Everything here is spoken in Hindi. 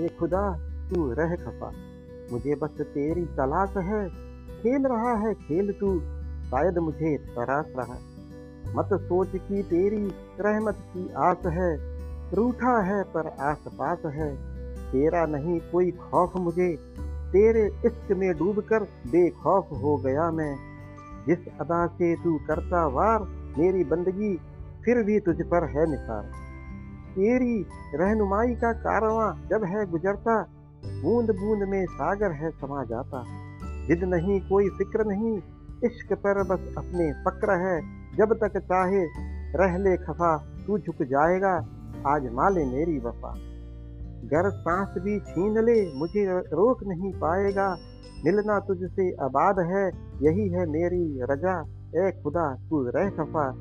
खुदा, तू रह खफा। मुझे बस तेरी तलाश है। खेल रहा है, खेल तू। शायद मुझे तराश रहा। मत सोच कि तेरी रहमत की आस है। रूठा है, पर आस पास है। तेरा नहीं, कोई खौफ मुझे। तेरे इश्क में डूबकर बेखौफ हो गया मैं। जिस अदा से तू करता वार, मेरी बंदगी फिर भी तुझ पर है निसार। तेरी रहनुमाई का कारवां जब है गुजरता बूंद बूंद में सागर है समा जाता। जिद नहीं, कोई फ़िक्र नहीं, इश्क पर बस अपने फक्र है। जब तक चाहे, रह ले खफा, तू झुक जाएगा, आज माले मेरी वफा। गर सांस भी छीन ले, मुझे रोक नहीं पाएगा। मिलना तुझसे आबाद है, यही है मेरी रजा। ए खुदा, तू रह खफा।